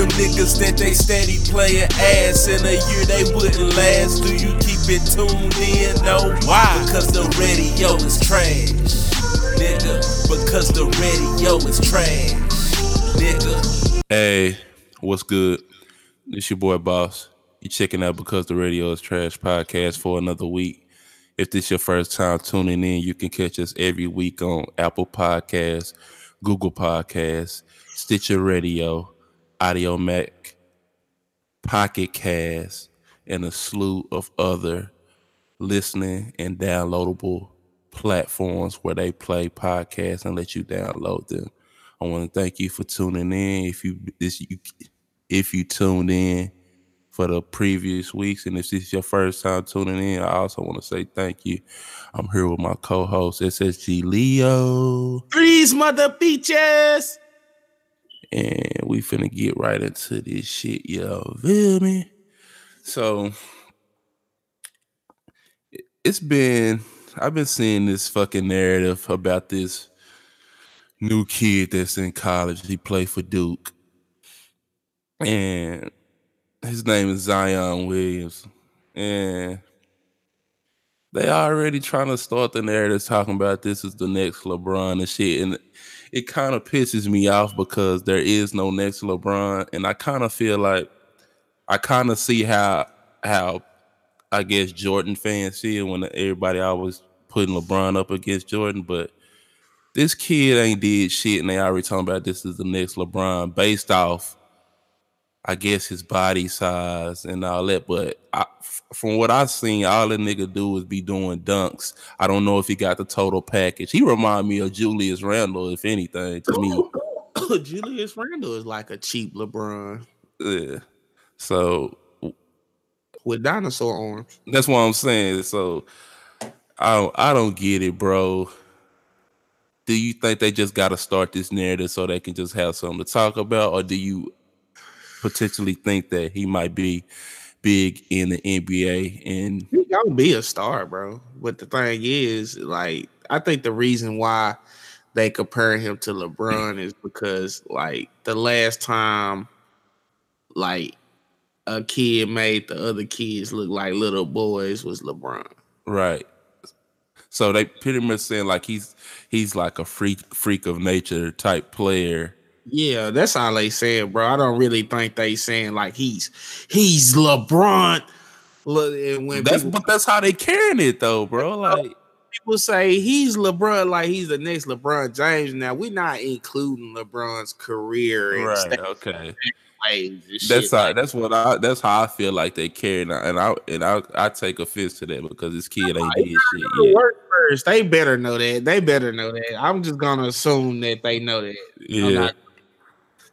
them niggas that they steady playing ass in a year they wouldn't last. Do you keep it tuned in? No. Why? Because the radio is trash. Nigga, because the radio is trash. Nigga. Hey, what's good? It's your boy Boss. You checking out because the radio is trash podcast for another week. If this your first time tuning in, you can catch us every week on Apple Podcasts, Google Podcasts, Stitcher Radio, Audiomack, Pocket Cast, and a slew of other listening and downloadable platforms where they play podcasts and let you download them. I want to thank you for tuning in. If you this you if you tuned in for the previous weeks, and if this is your first time tuning in, I also want to say thank you. I'm here with my co-host SSG Leo, Freeze, mother beaches. And we finna get right into this shit, yo. Feel me? So it- it's been I've been seeing this fucking narrative about this new kid that's in college. He played for Duke. And his name is Zion Williams. And they already trying to start the narrative talking about this is the next LeBron and shit. And it kind of pisses me off because there is no next LeBron. And I kind of feel like I kind of see how how I guess Jordan fans feel when everybody always putting LeBron up against Jordan, but this kid ain't did shit, and they already talking about this is the next LeBron based off, I guess his body size and all that. But I, from what I've seen, all the nigga do is be doing dunks. I don't know if he got the total package. He remind me of Julius Randle, if anything, to me. Julius Randle is like a cheap LeBron Yeah. So with dinosaur arms. That's what I'm saying. So I don't, I don't get it, bro. Do you think they just got to start this narrative so they can just have something to talk about, or do you potentially think that he might be big in the NBA? And He gonna be a star, bro. But the thing is, like, I think the reason why they compare him to LeBron is because, like, the last time, like, a kid made the other kids look like little boys was LeBron. right, so they pretty much saying like he's he's like a freak freak of nature type player. Yeah, that's all they said, bro. I don't really think they saying like he's he's LeBron. And when That's people, but that's how they carrying it though, bro. Like people say he's LeBron, like he's the next LeBron James. Now we're not including LeBron's career right, okay. That's how, like that's what I that's how I feel like they carry and I and I and I, I take offense to that because this kid ain't did shit yet. Work first. They better know that. They better know that. I'm just gonna assume that they know that. Yeah,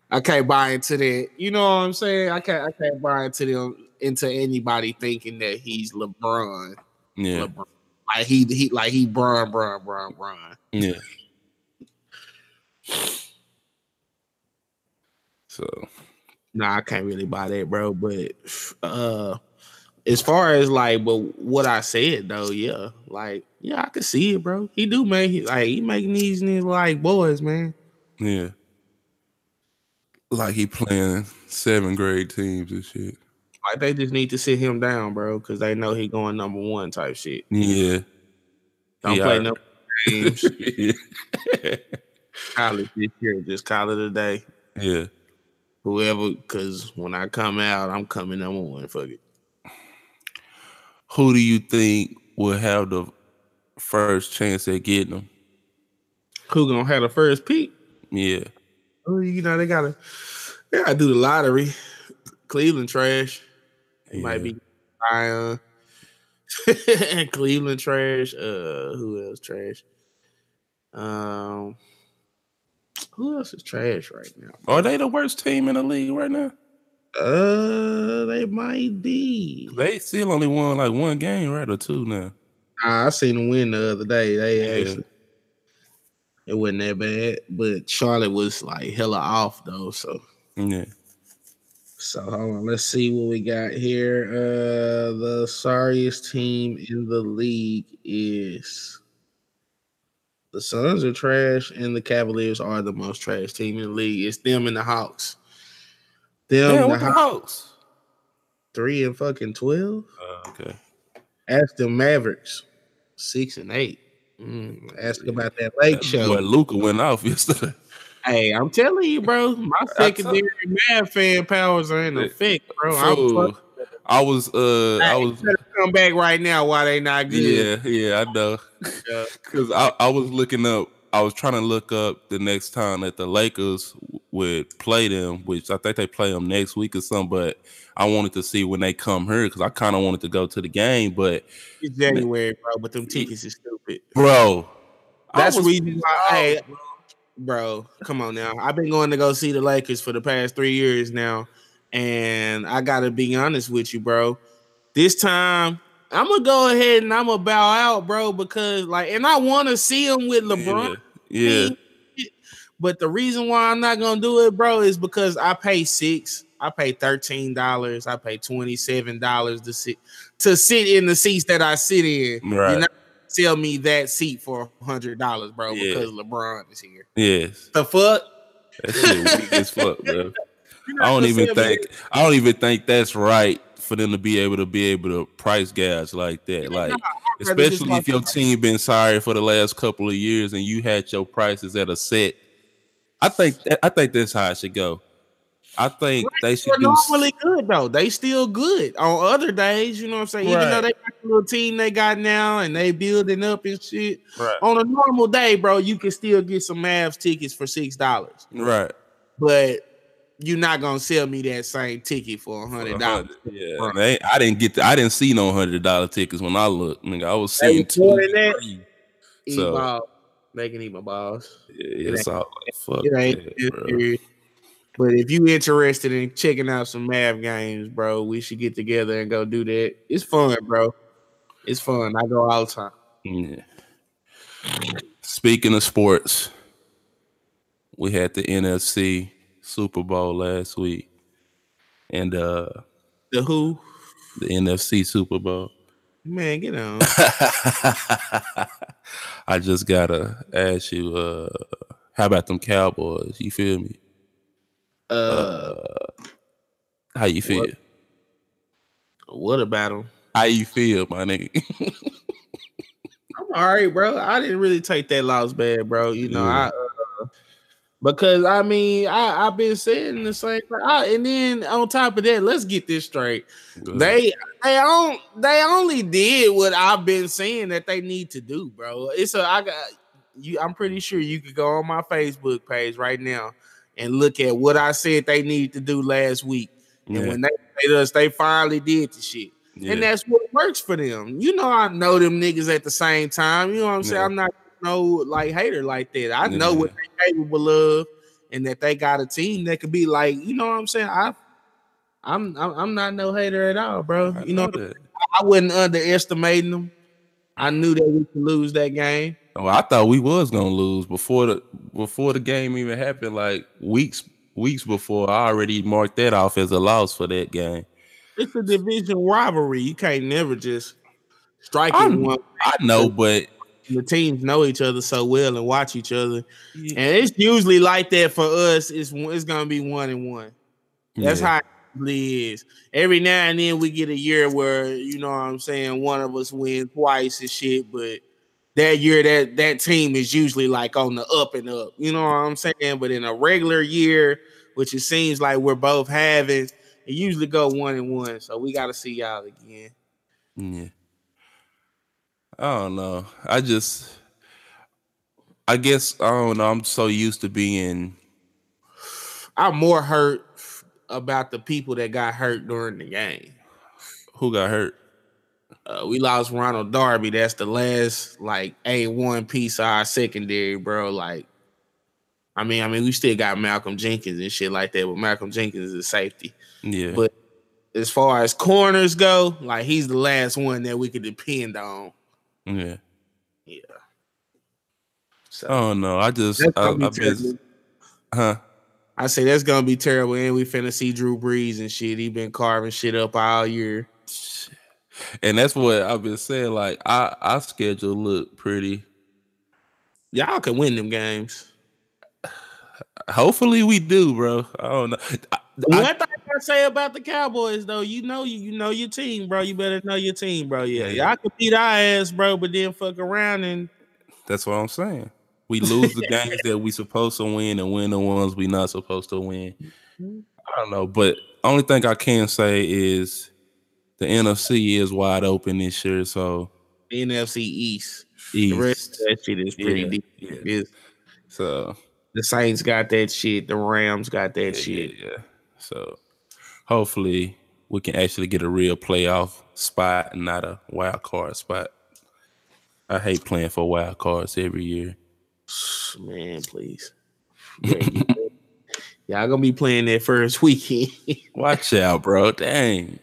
I can't buy into that. You know what I'm saying? I can't. I can't buy into them into anybody thinking that he's LeBron. yeah, LeBron. Like he he like he Bron Bron Bron Bron. yeah. So Nah, I can't really buy that, bro. But uh as far as like but what I said though, yeah, like yeah, I can see it, bro. He do make he- like he making these niggas like boys, man. yeah, like he playing seven grade teams and shit. Like they just need to sit him down, bro, because they know he going number one type shit. Yeah, Don't Yeah. play no games. college this year, just call it a day. yeah. Whoever, because when I come out, I'm coming number one. Fuck it. Who do you think will have the first chance at getting him? Who gonna have the first pick? Yeah, you know they gotta, they gotta do the lottery. Cleveland trash. It might Yeah. be Zion. Cleveland trash. Uh, who else trash? Um, who else is trash right now? are they the worst team in the league right now? Uh, they might be. They still only won like one game, right, or two now. Nah, I seen them win the other day. They Yeah. actually it wasn't that bad, but Charlotte was like hella off though. So Yeah. so hold on, let's see what we got here. Uh the sorriest team in the league is the Suns are trash, and the Cavaliers are the most trash team in the league. It's them and the Hawks. Them Damn, the what the Hawks, Hawks? three and fucking twelve. Uh, okay. Ask the Mavericks, six and eight. Mm, ask about that Lake show. Boy, Luka went off yesterday. Hey, I'm telling you, bro. My I told- secondary Mavs fan powers are in effect, bro. I'm I was uh I Hey, was better come back right now. Why they not good? yeah, yeah, I know. Yeah. Cause I, I was looking up, I was trying to look up the next time that the Lakers would play them, which I think they play them next week or something. But I wanted to see when they come here because I kind of wanted to go to the game. But It's January, bro. But them tickets is stupid. Bro, That's reason why. Hey, bro, come on now. I've been going to go see the Lakers for the past three years now, and I gotta be honest with you, bro. This time, I'm gonna go ahead and I'm gonna bow out, bro, because like, and I want to see him with LeBron. yeah, yeah, But the reason why I'm not gonna do it, bro, is because I pay six. I pay thirteen dollars. I pay twenty seven dollars to sit to sit in the seats that I sit in. Right. Not gonna sell me that seat for hundred dollars, bro, Yeah. because LeBron is here. yes. The fuck? That shit weak as fuck, bro. I don't even me think I don't even think that's right for them to be able to be able to price guys like that. Like especially if your team been sorry for the last couple of years and you had your prices at a set. I think I think that's how it should go. I think they should They're do normally good though. They still good on other days. You know what I'm saying? Even though they got the little team they got now and they building up and shit. right, On a normal day, bro, you can still get some Mavs tickets for six dollars. right. But you're not gonna sell me that same ticket for a hundred dollars. Yeah, Right. they, I didn't get. The, I didn't see no hundred dollar tickets when I looked. Nigga, I was seeing two. that? So- ball. They can eat my balls. Yeah, it's all like fuck. It ain't that, bro. serious. But if you interested in checking out some Mav games, bro, we should get together and go do that. It's fun, bro. It's fun. I go all the time. Yeah. Speaking of sports, we had the NFC Super Bowl last week, and uh The who? the NFC Super Bowl. Man, get on. I just gotta ask you, uh, how about them Cowboys? You feel me? Uh, How you feel? What? what about him? How you feel, my nigga? I'm all right, bro. I didn't really take that loss bad, bro. You know, Yeah. I uh, because I mean, I I've been saying the same. thing. I, and then on top of that, let's get this straight. They they don't they only did what I've been saying that they need to do, bro. It's a I got you. I'm pretty sure you could go on my Facebook page right now and look at what I said they need to do last week. And when they played us, they finally did the shit. yeah. And that's what works for them. You know, I know them niggas at the same time. You know what I'm saying? Yeah. I'm not no like hater like that. I know what they're capable of, and that they got a team that could be like, you know what I'm saying? I I'm I'm, not no hater at all, bro. I you know, that. I wasn't underestimating them. I knew that we could lose that game. Oh, I thought we was gonna lose before the before the game even happened. Like weeks weeks before, I already marked that off as a loss for that game. It's a division rivalry. You can't never just strike it one. I know, but The teams know each other so well and watch each other. And it's usually like that for us. It's it's gonna be one and one. That's yeah, how it usually is. Every now and then we get a year where you know what I'm saying one of us wins twice and shit, but that year that that team is usually like on the up and up. You know what I'm saying? But in a regular year, which it seems like we're both having, it usually go one and one. So we got to see y'all again. yeah. I don't know. I just, I guess I don't know. I'm so used to being. I'm more hurt about the people that got hurt during the game. Who got hurt? Uh, we lost Ronald Darby. That's the last like a one piece of our secondary, bro. Like, I mean, I mean, we still got Malcolm Jenkins and shit like that, but Malcolm Jenkins is a safety. Yeah, But as far as corners go, like he's the last one that we could depend on. yeah. Yeah. I So don't know. I just, I, I've been, huh? I say that's gonna be terrible, and we finna see Drew Brees and shit. He been carving shit up all year. And that's what I've been saying. Like, I, our schedule look pretty. Y'all can win them games. Hopefully, we do, bro. I don't know. I, The I- one thing gotta say about the Cowboys though. You know you you know your team, bro. You better know your team, bro. Yeah, Yeah. y'all can beat our ass, bro, but then fuck around and That's what I'm saying. We lose the games that we supposed to win and win the ones we not supposed to win. Mm-hmm. I don't know, but only thing I can say is the NFC is wide open this year. So the NFC East. East, The rest of that shit is pretty Yeah, deep. yeah. So The Saints got that shit. The Rams got that yeah, shit. yeah, yeah. So hopefully we can actually get a real playoff spot and not a wild card spot. I hate playing for wild cards every year. Man, please. Y'all gonna be playing that first weekend. Watch out, bro. Dang.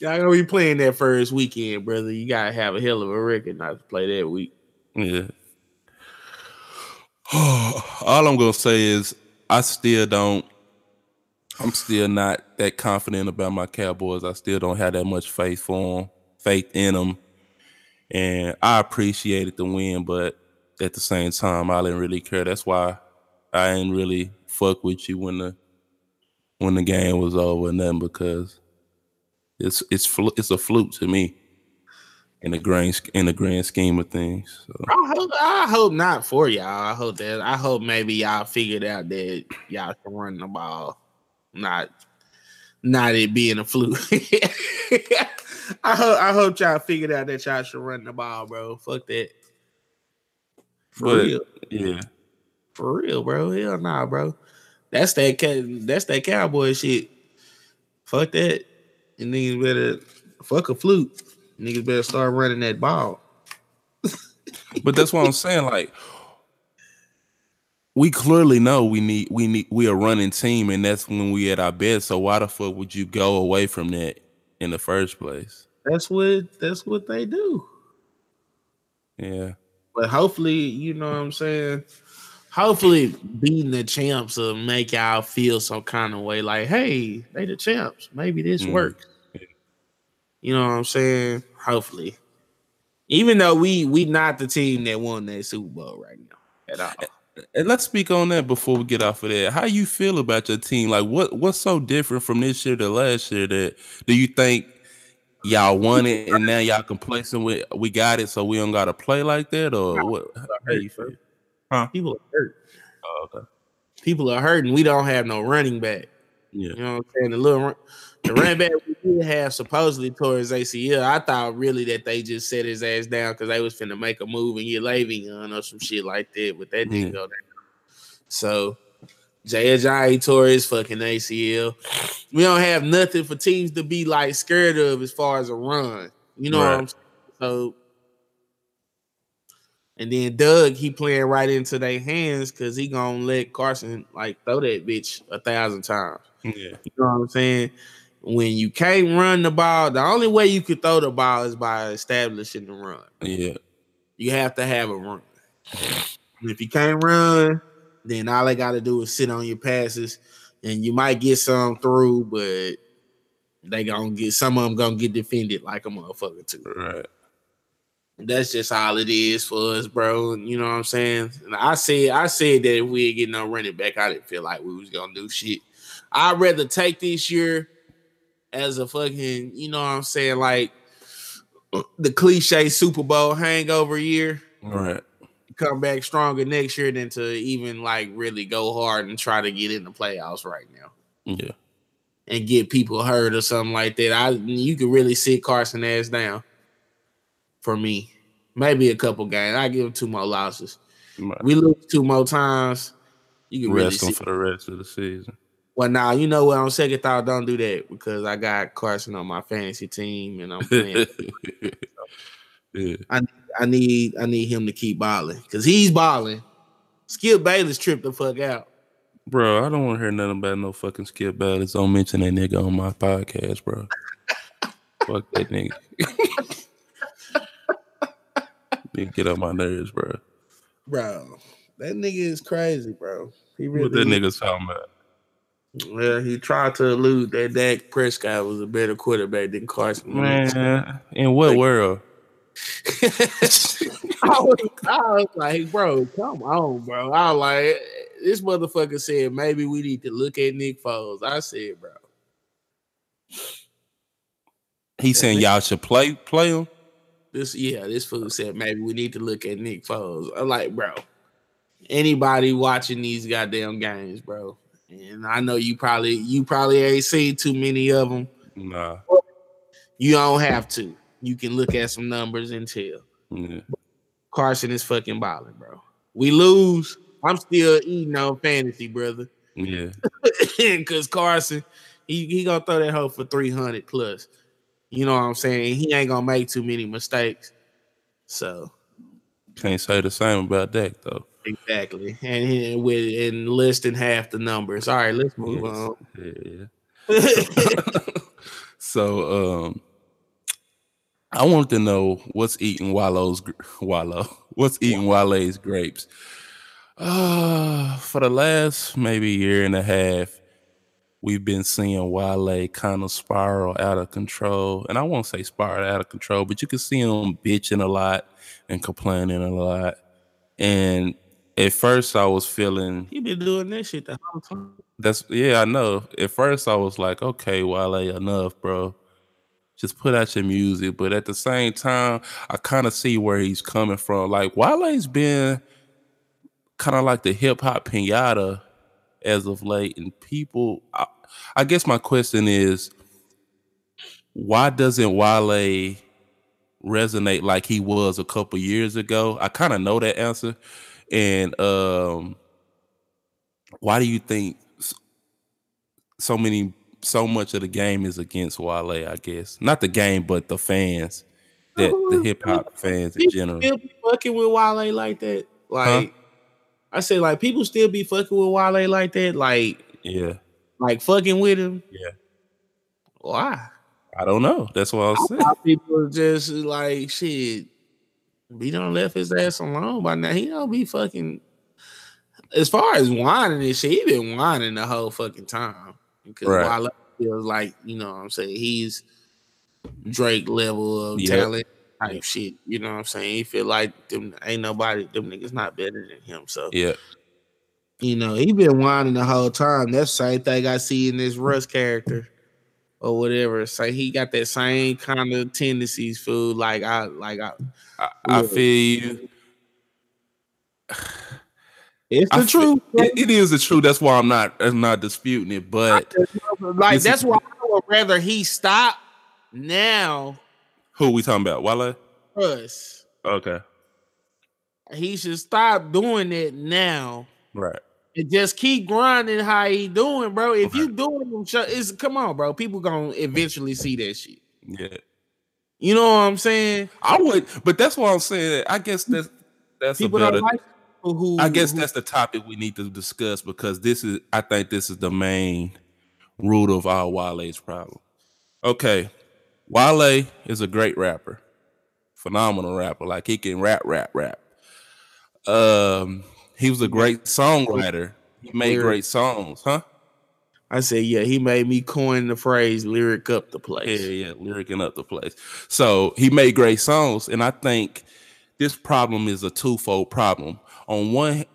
Y'all gonna be playing that first weekend, brother. You gotta have a hell of a record not to play that week. Yeah. All I'm gonna say is I still don't. I'm still not that confident about my Cowboys. I still don't have that much faith for them, faith in them, and I appreciated the win, but at the same time, I didn't really care. That's why I didn't really fuck with you when the when the game was over and because it's it's it's a fluke to me in the grand in the grand scheme of things. So. I hope I hope not for y'all. I hope that I hope maybe y'all figured out that y'all can run the ball, not not it being a fluke. I hope I hope y'all figured out that y'all should run the ball, bro. Fuck that. For But real. yeah, For real, bro. Hell nah, bro. That's that that's that cowboy shit. Fuck that. And niggas better fuck a flute. Niggas better start running that ball. but that's what I'm saying. Like, we clearly know we need we need we a running team, and that's when we at our best. So why the fuck would you go away from that in the first place? That's what that's what they do. Yeah, But hopefully, you know what I'm saying. Hopefully, beating the champs will make y'all feel some kind of way. Like, hey, they the champs. Maybe this Mm. works. You know what I'm saying? Hopefully, even though we we not the team that won that Super Bowl right now at all. and let's speak on that before we get off of that. How you feel about your team? Like, what what's so different from this year to last year? That do you think y'all won it and now y'all complacent with we got it, so we don't got to play like that, or what? How you feel? People are hurt. Oh, okay. People are hurting. We don't have no running back. Yeah. You know what I'm saying? The little run, the running back we did have supposedly towards ACL. I thought really that they just set his ass down because they was finna make a move and get Le'Veon or some shit like that, but that didn't Yeah. go down. So Jay Torres fucking ACL. We don't have nothing for teams to be like scared of as far as a run. You know what I'm saying? So and then Doug, he playing right into their hands because he gonna let Carson like throw that bitch a thousand times. Yeah. You know what I'm saying? When you can't run the ball, the only way you could throw the ball is by establishing the run. Yeah. You have to have a run. And if you can't run, then all they got to do is sit on your passes, and you might get some through, but they gonna get some of them gonna get defended like a motherfucker too. Right. That's just all it is for us, bro. You know what I'm saying? And I said, I said that if we get no running back, I didn't feel like we was gonna do shit. I'd rather take this year as a fucking, you know what I'm saying, like the cliche Super Bowl hangover year. Right. Come back stronger next year than to even like really go hard and try to get in the playoffs right now Yeah. and get people hurt or something like that. I you could really sit Carson ass down for me. Maybe a couple games. I give him two more losses. Right. We lose two more times. You can really Rest see. them for the rest of the season. Well, now you know what? On second thought, don't do that because I got Carson on my fantasy team and I'm playing. yeah. I need I need him to keep balling because he's balling. Skip Bayless tripped the fuck out. Bro, I don't want to hear nothing about no fucking Skip Bayless. Don't mention that nigga on my podcast, bro. Fuck that nigga. Nigga get on my nerves, bro. Bro, that nigga is crazy, bro. He really What that really nigga talking about? Well, he tried to allude that Dak Prescott was a better quarterback than Carson. Man, in what world? I, was, I was like, bro, come on, bro. I was like, this motherfucker said maybe we need to look at Nick Foles. I said, bro, He's saying y'all should play play him. This yeah, this fool said maybe we need to look at Nick Foles. I'm like, bro, anybody watching these goddamn games, bro. And I know you probably you probably ain't seen too many of them. Nah. You don't have to. You can look at some numbers and tell. Yeah. Carson is fucking balling, bro. We lose. I'm still eating on fantasy, brother. Yeah. Cause Carson, he, he gonna throw that hoe for 300 plus. You know what I'm saying? He ain't gonna make too many mistakes. So Can't say the same about Dak though. exactly. And he, with in less than half the numbers. All right, let's move Yes. on. Yeah. so um I wanted to know what's eating Wallo's gr- Wallow. What's eating Wale's grapes? Uh for the last maybe year and a half, we've been seeing Wale kind of spiral out of control. And I won't say spiral out of control, but you can see him bitching a lot and complaining a lot. And at first I was feeling he been doing that shit the whole time. that's yeah, I know. At first, I was like, okay, Wale, enough, bro. Just put out your music. But at the same time, I kind of see where he's coming from. Like Wale's been kind of like the hip hop pinata as of late, and people. I, I guess my question is, why doesn't Wale resonate like he was a couple years ago? I kind of know that answer, and um, why do you think so many so much of the game is against Wale, I guess. Not the game, but the fans. That the hip hop fans in People general. be fucking with Wale like that. Like I said, like people still be fucking with Wale like that. Like Yeah. like fucking with him. Yeah. Why? I don't know. That's what I was I saying. people just like shit. He done left his ass alone by now. He don't be fucking. As far as whining and shit, he been whining the whole fucking time because Right. Wale feels like you know what I'm saying he's Drake level of Yeah. talent type shit. You know what I'm saying? He feel like them ain't nobody them niggas not better than him. So Yeah. you know he been whining the whole time. That's the same thing I see in this Russ character or whatever. So he got that same kind of tendencies, food. Like I like I I, I feel you. it's I the feel- truth. It, it is the truth. That's why I'm not I'm not disputing it. But like that's why I would rather he stop now. Who we talking about? Wale? Us. Okay. He should stop doing it now. Right. And just keep grinding how he doing, bro. If you doing them, show, it's come on, bro. People gonna eventually see that shit. Yeah. You know what I'm saying? I would, but that's what I'm saying. I guess that's that's People a better don't like people who. I guess who- that's the topic we need to discuss because this is I think this is the main root of our Wale's problem. Okay. Wale is a great rapper. Phenomenal rapper. Like he can rap, rap, rap. Um he was a great songwriter. He made Lyric. great songs, huh? I said, yeah, he made me coin the phrase "lyric up the place." Yeah, yeah, lyricing up the place. So he made great songs, and I think this problem is a twofold problem. On one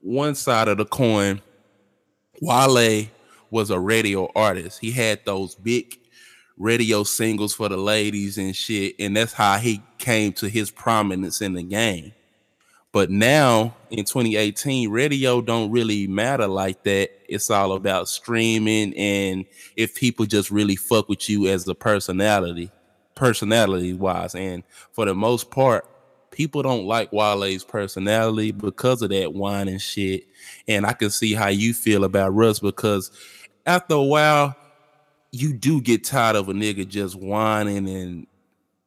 one side of the coin, Wale was a radio artist. He had those big radio singles for the ladies and shit, and that's how he came to his prominence in the game. But now in 2018, radio don't really matter like that. It's all about streaming and if people just really fuck with you as a personality, personality wise. And for the most part, people don't like Wale's personality because of that wine and shit. And I can see how you feel about Russ because after a while, you do get tired of a nigga just whining and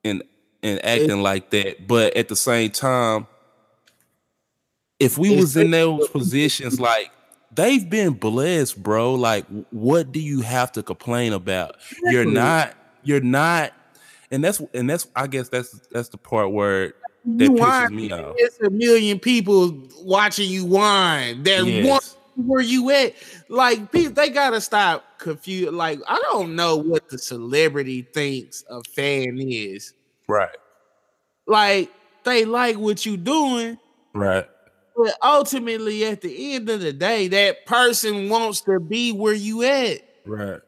and and acting like that. But at the same time, if we was in those positions, like they've been blessed, bro. Like, what do you have to complain about? You're not. You're not. And that's and that's. I guess that's that's the part where that You pisses whine, me off. It's a million people watching you whine. That Yes. want where you at. Like people, they gotta stop confused. Like I don't know what the celebrity thinks a fan is. Right. Like they like what you doing, Right. but ultimately at the end of the day, that person wants to be where you at. Right.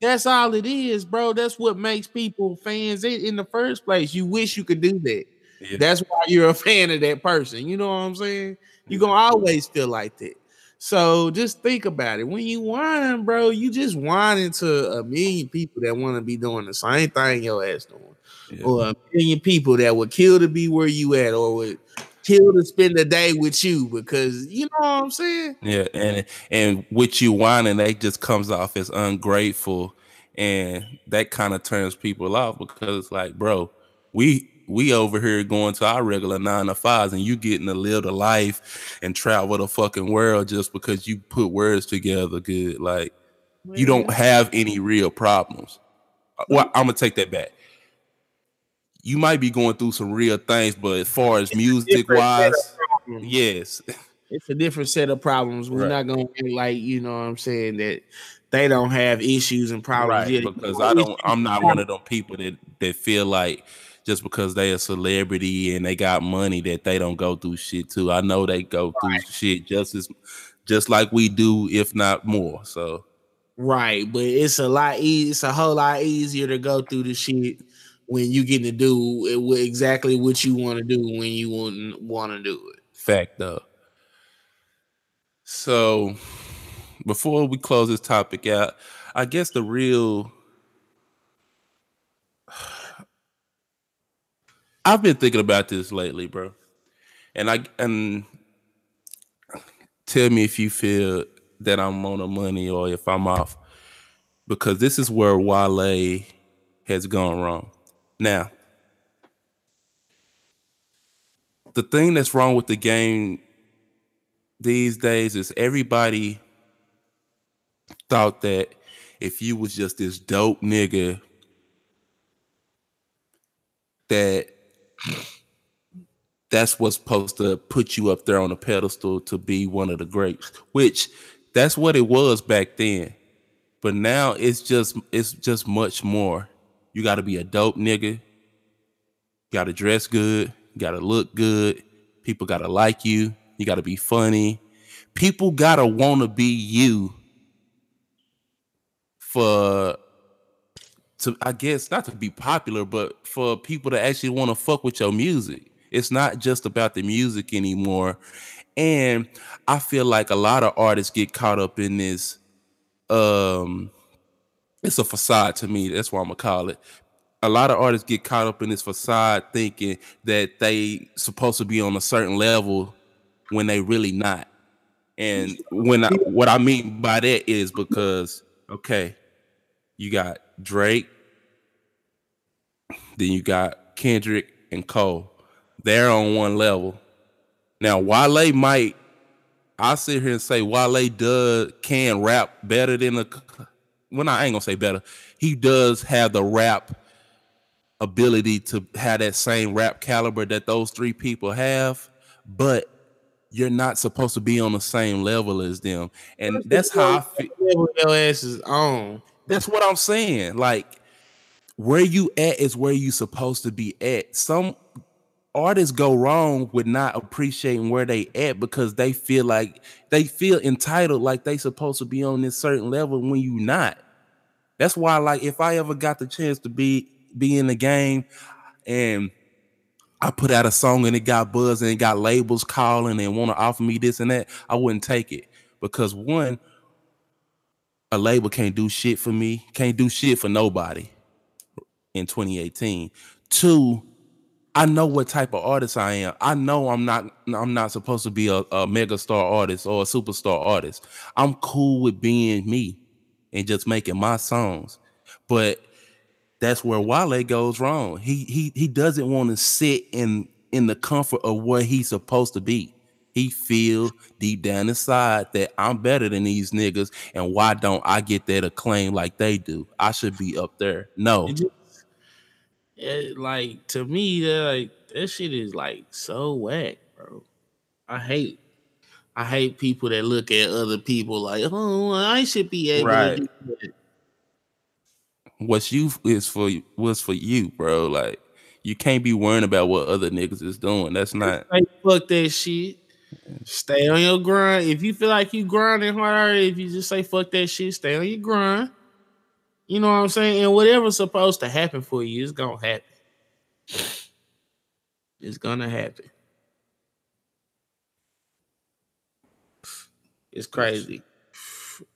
That's all it is, bro. That's what makes people fans in, in the first place. You wish you could do that. Yeah. That's why you're a fan of that person. You know what I'm saying? You're gonna mm-hmm. always feel like that. So just think about it. When you whine, bro, you just whining to a million people that want to be doing the same thing your ass doing. Yeah. Or a million people that would kill to be where you at, or would kill to spend the day with you because you know what I'm saying. Yeah, and and with you whining, that just comes off as ungrateful, and that kind of turns people off because it's like, bro, we we over here going to our regular nine to fives, and you getting to live the life and travel the fucking world just because you put words together good. Like, you don't have any real problems. Uh, well, I'm gonna take that back you might be going through some real things, but as far as music wise, yes. It's a different set of problems. We're right. not gonna like, you know what I'm saying, that they don't have issues and problems. Right, because I don't I'm not one of them people that that feel like just because they a celebrity and they got money that they don't go through shit too. I know they go through shit just as just like we do, if not more. So Right, but it's a lot easy. It's a whole lot easier to go through the shit when you get to do exactly what you want to do when you want want to do it. Fact though. So before we close this topic out, I guess the real I've been thinking about this lately, bro. And I and tell me if you feel that I'm on the money or if I'm off. Because this is where Wale has gone wrong. Now, the thing that's wrong with the game these days is everybody thought that if you was just this dope nigga that that's what's supposed to put you up there on a pedestal to be one of the greats which that's what it was back then but now it's just it's just much more you got to be a dope nigga. Got to dress good. Got to look good. People got to like you. You got to be funny. People got to want to be you for to I guess not to be popular, but for people to actually want to fuck with your music. It's not just about the music anymore. And I feel like a lot of artists get caught up in this um it's a facade to me. That's what I'm gonna call it. A lot of artists get caught up in this facade thinking that they supposed to be on a certain level when they really not. And when I, what I mean by that is because okay, you got Drake, then you got Kendrick and Cole. They're on one level. Now Wale might I sit here and say Wale does can rap better than the. well, I ain't gonna say better. He does have the rap ability to have that same rap caliber that those three people have, but you're not supposed to be on the same level as them. And that's how I feel. Your ass is on. That's what I'm saying. Like where you at is where you supposed to be at. Some artists go wrong with not appreciating where they at because they feel like they feel entitled like they supposed to be on this certain level when you not that's why like if i ever got the chance to be be in the game and i put out a song and it got buzz and it got labels calling and want to offer me this and that i wouldn't take it because one a label can't do shit for me can't do shit for nobody in 2018 two I know what type of artist I am. I know I'm not I'm not supposed to be a, a mega star artist or a superstar artist. I'm cool with being me and just making my songs. But that's where Wale goes wrong. He he he doesn't want to sit in in the comfort of what he's supposed to be. He feel deep down inside that I'm better than these niggas, and why don't I get that acclaim like they do? I should be up there. No, it, eh, like to me, that like that shit is like so whack, bro. I hate I hate people that look at other people like, oh, I should be able right. to do that. What's you is for what's for you, bro. Like you can't be worrying about what other niggas is doing. That's not like, fuck that shit. Stay on your grind. If you feel like you grinding hard, if you just say fuck that shit, stay on your grind. You know what I'm saying? And whatever's supposed to happen for you, it's gonna happen. It's gonna happen. It's crazy.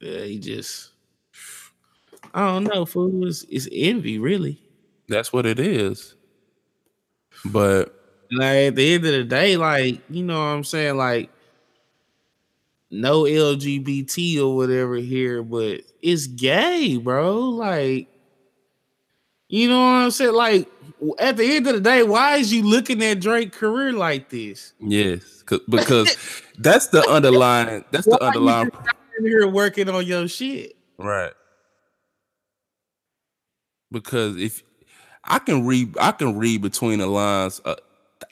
Yeah, he just I don't know, fool. It's, it's envy, really. That's what it is. But like at the end of the day, like, you know what I'm saying? Like, no LGBT or whatever here, but it's gay, bro. Like, you know what I'm saying? Like, at the end of the day, why is you looking at Drake career like this? Yes, because that's the underlying. That's the underlying. Here working on your shit, right? Because if I can read, I can read between the lines. Uh,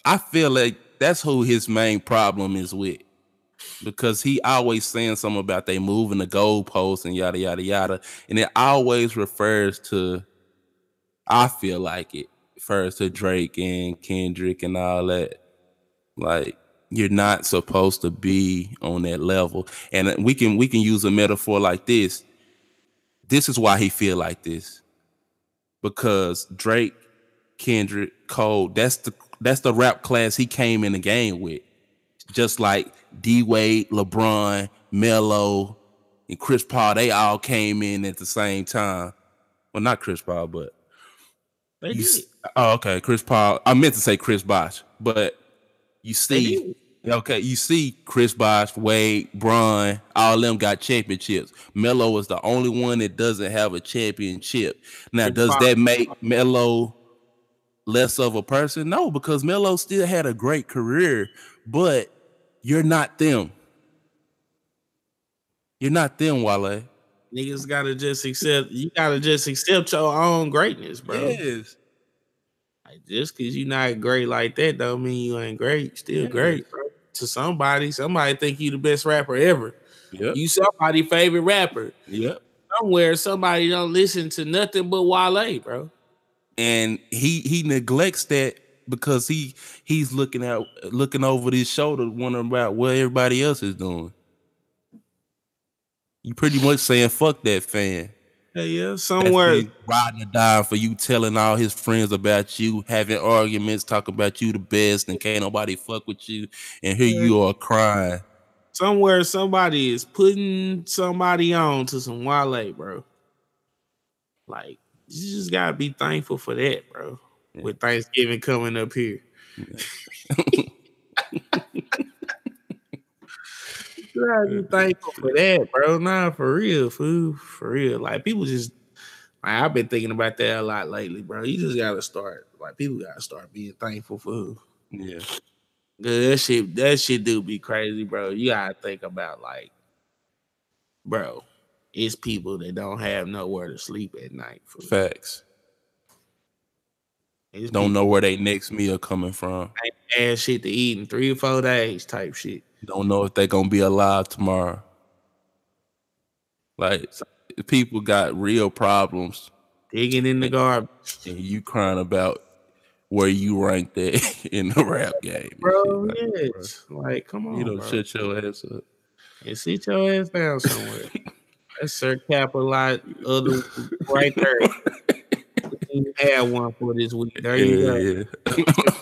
I feel like that's who his main problem is with, because he always saying something about they moving the goalposts and yada yada yada, and it always refers to. I feel like it refers to Drake and Kendrick and all that. Like you're not supposed to be on that level, and we can we can use a metaphor like this. This is why he feel like this, because Drake, Kendrick, Cole. That's the that's the rap class he came in the game with. Just like D Wade, LeBron, Melo, and Chris Paul, they all came in at the same time. Well, not Chris Paul, but you, oh, okay, Chris Paul. I meant to say Chris Bosh, but you see, okay, you see Chris Bosh, Wade, Bron, all of them got championships. Melo is the only one that doesn't have a championship. Now, does that make Melo less of a person? No, because Melo still had a great career, but you're not them. You're not them, Wale. Niggas gotta just accept. You gotta just accept your own greatness, bro. Yes. Like just because you're not great like that, don't mean you ain't great. Still yes. great, bro. To somebody, somebody think you the best rapper ever. Yep. You somebody favorite rapper. Yep. Somewhere somebody don't listen to nothing but Wale, bro and he he neglects that because he he's looking out looking over his shoulder wondering about what everybody else is doing. You pretty much saying fuck that fan. Hey yeah somewhere riding or dying for you telling all his friends about you having arguments talking about you the best and can't nobody fuck with you and here you are crying. Somewhere somebody is putting somebody on to some Wale, bro. Like you just gotta be thankful for that, bro. Yeah. With Thanksgiving coming up here. Yeah. you gotta be thankful for that, bro. Nah, for real, food, for real. Like people just like, I've been thinking about that a lot lately, bro. You just gotta start like people gotta start being thankful for Yeah. Good that shit that shit do be crazy, bro. You gotta think about like, bro, it's people that don't have nowhere to sleep at night. For Facts. It's don't know where they next meal coming from. Ain't shit to eat in three or four days, type shit. Don't know if they gonna be alive tomorrow. Like people got real problems. Digging in the garbage. And you crying about where you ranked that in the rap game. Bro, yes. Like, like, come on. You know, bro. shut your ass up. And sit your ass down somewhere. That's Sir Cap-a-Lot other right there. you had one for this week. There you yeah, go. Yeah.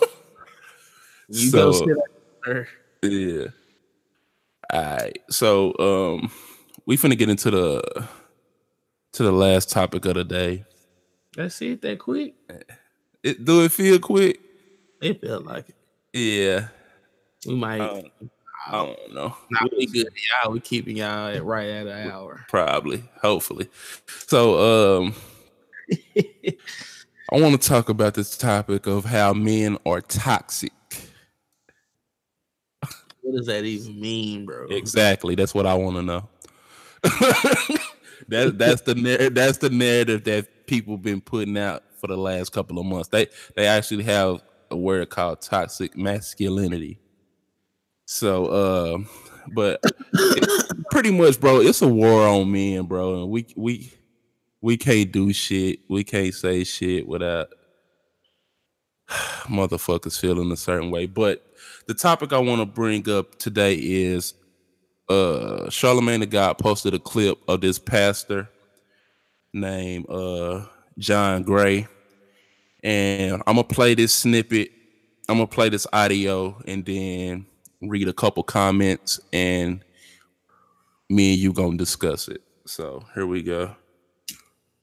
you so, go sit there. Yeah. All right. So um we finna get into the to the last topic of the day. That's it that quick. It do it feel quick? It felt like it. Yeah. We might um, I don't know. Not we good. Y'all, we keeping y'all at right at an hour. Probably, hopefully. So, um, I want to talk about this topic of how men are toxic. What does that even mean, bro? Exactly. That's what I want to know. that that's the that's the narrative that people been putting out for the last couple of months. They they actually have a word called toxic masculinity. So, uh, but pretty much, bro, it's a war on men, bro, and we we we can't do shit. We can't say shit without motherfuckers feeling a certain way. But the topic I want to bring up today is uh Charlemagne the God posted a clip of this pastor named uh John Gray. And I'm gonna play this snippet. I'm gonna play this audio and then read a couple comments and me and you gonna discuss it. So here we go.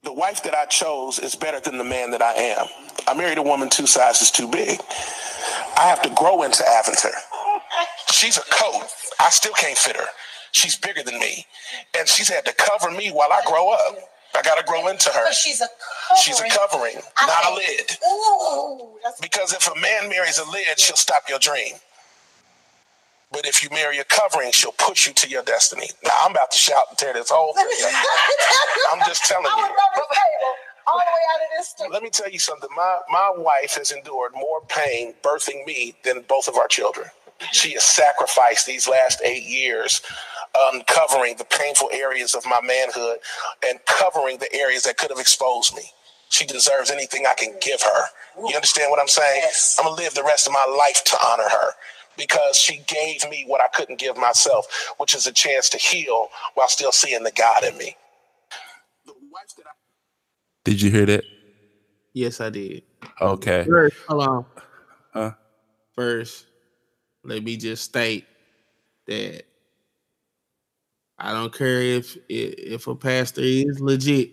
The wife that I chose is better than the man that I am. I married a woman two sizes too big. I have to grow into Aventer. She's a coat. I still can't fit her. She's bigger than me. And she's had to cover me while I grow up. I gotta grow into her. But she's a covering. She's a covering, not a lid. Ooh, Because if a man marries a lid, she'll stop your dream. But if you marry a covering, she'll push you to your destiny. Now I'm about to shout and tear this whole thing up. I'm just telling I you. would love this table all the way out of this. Let me tell you something. My my wife has endured more pain birthing me than both of our children. She has sacrificed these last eight years uncovering the painful areas of my manhood and covering the areas that could have exposed me. She deserves anything I can give her. You understand what I'm saying? Yes. I'm gonna live the rest of my life to honor her because she gave me what I couldn't give myself, which is a chance to heal while still seeing the God in me. The wife that I Did you hear that? Yes, I did. Okay. First, hold on. Huh? First, let me just state that I don't care if if a pastor is legit.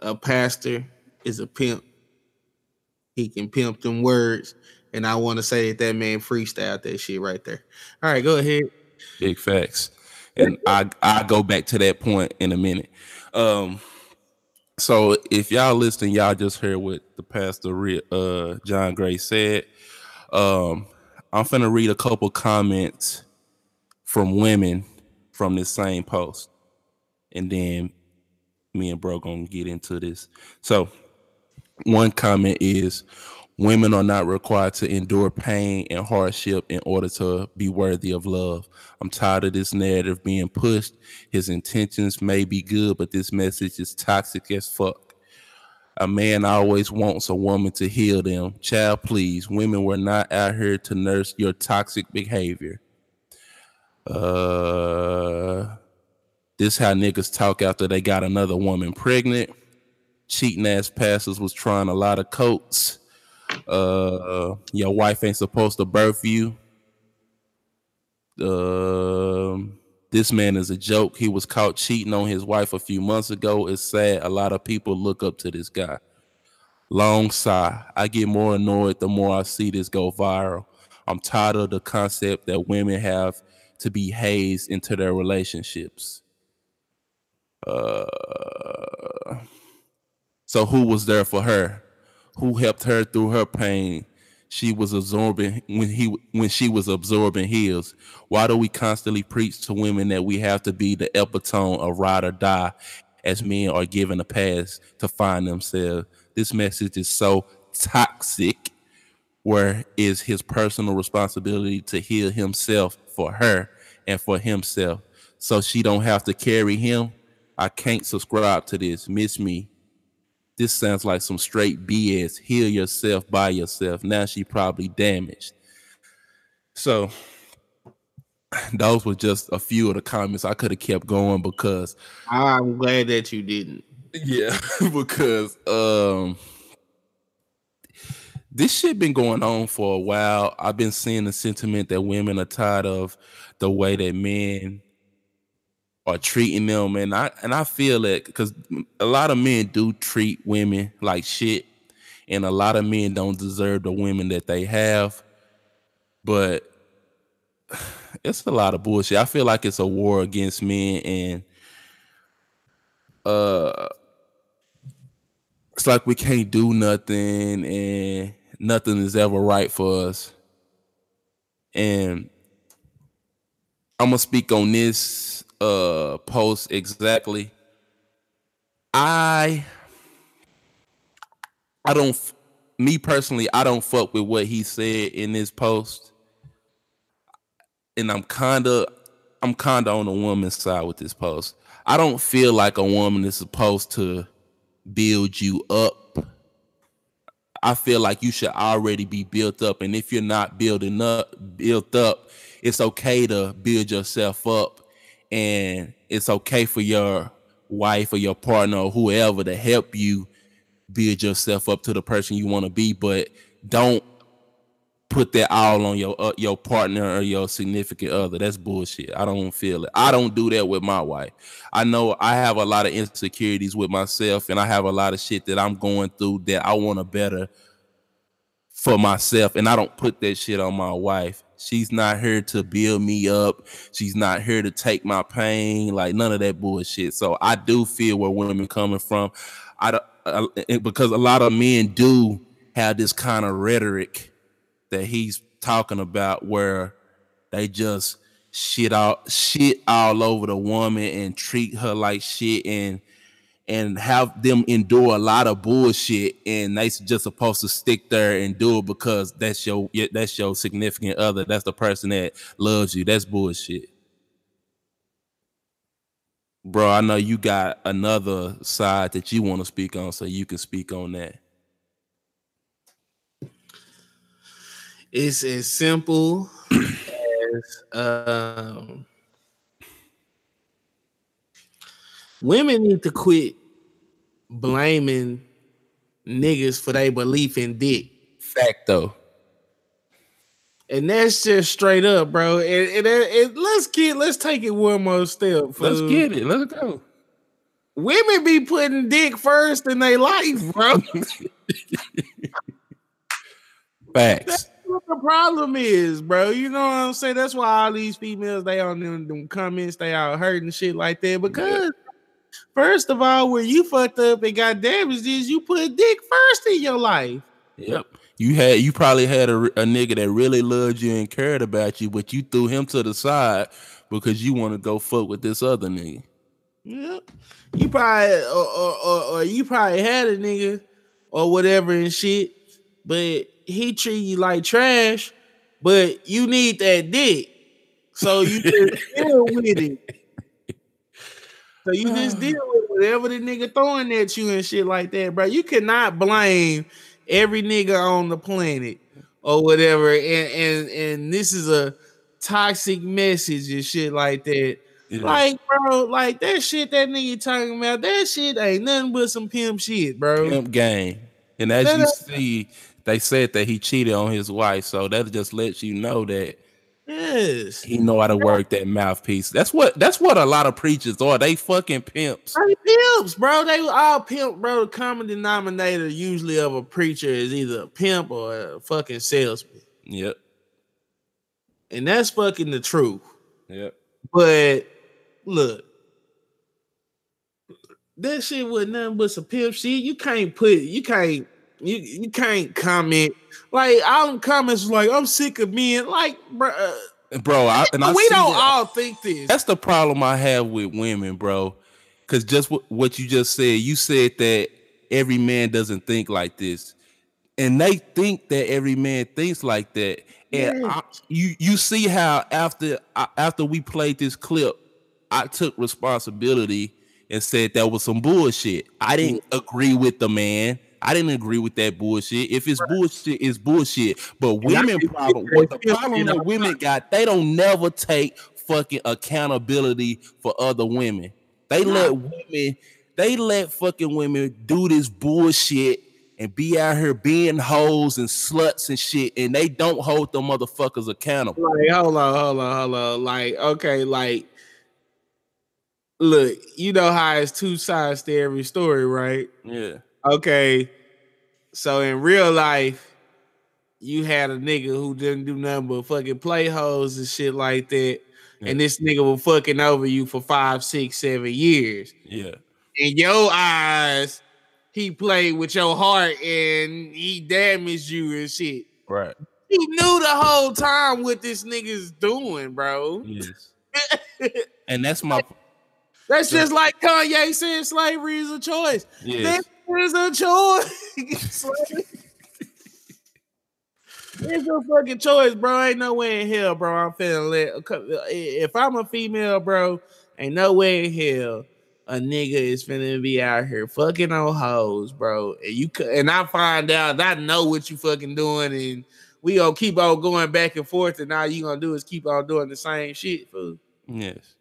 A pastor is a pimp. He can pimp them words, and I want to say that man freestyled that shit right there. All right, go ahead. Big facts. And I I go back to that point in a minute. Um so if y'all listening, y'all just heard what the pastor uh John Gray said. Um I'm finna read a couple comments from women from this same post. And then me and bro gonna get into this. So one comment is women are not required to endure pain and hardship in order to be worthy of love. I'm tired of this narrative being pushed. His intentions may be good, but this message is toxic as fuck. A man always wants a woman to heal them. Child, please. Women were not out here to nurse your toxic behavior. Uh, this how niggas talk after they got another woman pregnant. Cheating ass pastors was trying a lot of coats. Uh, your wife ain't supposed to birth you. Um, this man is a joke. He was caught cheating on his wife a few months ago. It's sad. A lot of people look up to this guy. Long sigh. I get more annoyed the more I see this go viral. I'm tired of the concept that women have to be hazed into their relationships. Uh, so who was there for her? Who helped her through her pain? She was absorbing when he when she was absorbing his. Why do we constantly preach to women that we have to be the epitome of ride or die as men are given a pass to find themselves? This message is so toxic. Where is his personal responsibility to heal himself for her and for himself so she don't have to carry him? I can't subscribe to this. Miss me. This sounds like some straight BS. Heal yourself by yourself. Now she probably damaged. So those were just a few of the comments. I could have kept going because I'm glad that you didn't. yeah, because um this shit been going on for a while. I've been seeing the sentiment that women are tired of the way that men are treating them, and I and I feel that because a lot of men do treat women like shit, and a lot of men don't deserve the women that they have. But it's a lot of bullshit. I feel like it's a war against men, and uh, it's like we can't do nothing, and nothing is ever right for us. And I'm gonna speak on this uh post exactly. I I don't me personally, I don't fuck with what he said in this post. And I'm kinda I'm kinda on the woman's side with this post. I don't feel like a woman is supposed to build you up. I feel like you should already be built up. And if you're not building up, built up, it's okay to build yourself up. And it's okay for your wife or your partner or whoever to help you build yourself up to the person you want to be, but don't put that all on your uh, your partner or your significant other. That's bullshit. I don't feel it. I don't do that with my wife. I know I have a lot of insecurities with myself, and I have a lot of shit that I'm going through that I want to better for myself, and I don't put that shit on my wife. She's not here to build me up. She's not here to take my pain, like none of that bullshit. So I do feel where women coming from. I uh, because a lot of men do have this kind of rhetoric that he's talking about where they just shit out shit all over the woman and treat her like shit and and have them endure a lot of bullshit and they just supposed to stick there and do it because that's your that's your significant other. That's the person that loves you. That's bullshit. Bro i know you got another side that you want to speak on so you can speak on that. It's as simple as um, women need to quit blaming niggas for their belief in dick. Fact though. And that's just straight up, bro. And, and, and let's get let's take it one more step. let's get it let's go women be putting dick first in their life, bro. facts That's what the problem is, bro. You know what I'm saying? That's why all these females they on them, them comments, they out hurting shit like that. Because first of all, where you fucked up and got damaged is you put dick first in your life. Yep. You had you probably had a, a nigga that really loved you and cared about you, but you threw him to the side because you want to go fuck with this other nigga. Yep. You probably or, or, or, or you probably had a nigga or whatever and shit, but he treat you like trash, but you need that dick. So you just deal with it. So you just mm. deal with whatever the nigga throwing at you and shit like that, bro. You cannot blame every nigga on the planet or whatever. And and and this is a toxic message and shit like that. Yeah. Like, bro, like that shit that nigga talking about, that shit ain't nothing but some pimp shit, bro. Pimp game. And as That you see, they said that he cheated on his wife, so that just lets you know that Yes. he know how to work that mouthpiece. That's what that's what a lot of preachers are. They fucking pimps. They pimps, bro. They all pimp, bro. The common denominator usually of a preacher is either a pimp or a fucking salesman. Yep. And that's fucking the truth. Yep. But look, that shit was nothing but some pimp shit. You can't put, you can't, you, you can't comment. Like all them comments like, I'm sick of men. Like, bro, uh, Bro, I, and I we don't that. all think this. That's the problem I have with women, bro. Because just what, what you just said, you said that every man doesn't think like this, and they think that every man thinks like that. And I, you you see how after after we played this clip, I took responsibility and said that was some bullshit. I didn't agree with the man. I didn't agree with that bullshit. If it's bullshit, it's bullshit. But women problem, what the problem that women got, they don't never take fucking accountability for other women. They let women, they let fucking women do this bullshit and be out here being hoes and sluts and shit, and they don't hold the motherfuckers accountable. Like, hold on, hold on, hold on. Like, okay, like, look, you know how it's two sides to every story, right? Yeah. Okay, so in real life, you had a nigga who didn't do nothing but fucking play hoes and shit like that, and this nigga was fucking over you for five, six, seven years. Yeah. In your eyes, he played with your heart and he damaged you and shit. Right. He knew the whole time what this nigga's doing, bro. Yes. and that's my That's just like Kanye said slavery is a choice. yes. That is a choice. it's a fucking choice, bro. Ain't no way in hell, bro. I'm feeling let. Uh, if I'm a female, bro, ain't no way in hell a nigga is finna be out here fucking on hoes, bro. And you and I find out I know what you fucking doing, and we gonna keep on going back and forth, and all you gonna do is keep on doing the same shit, fool. Yes.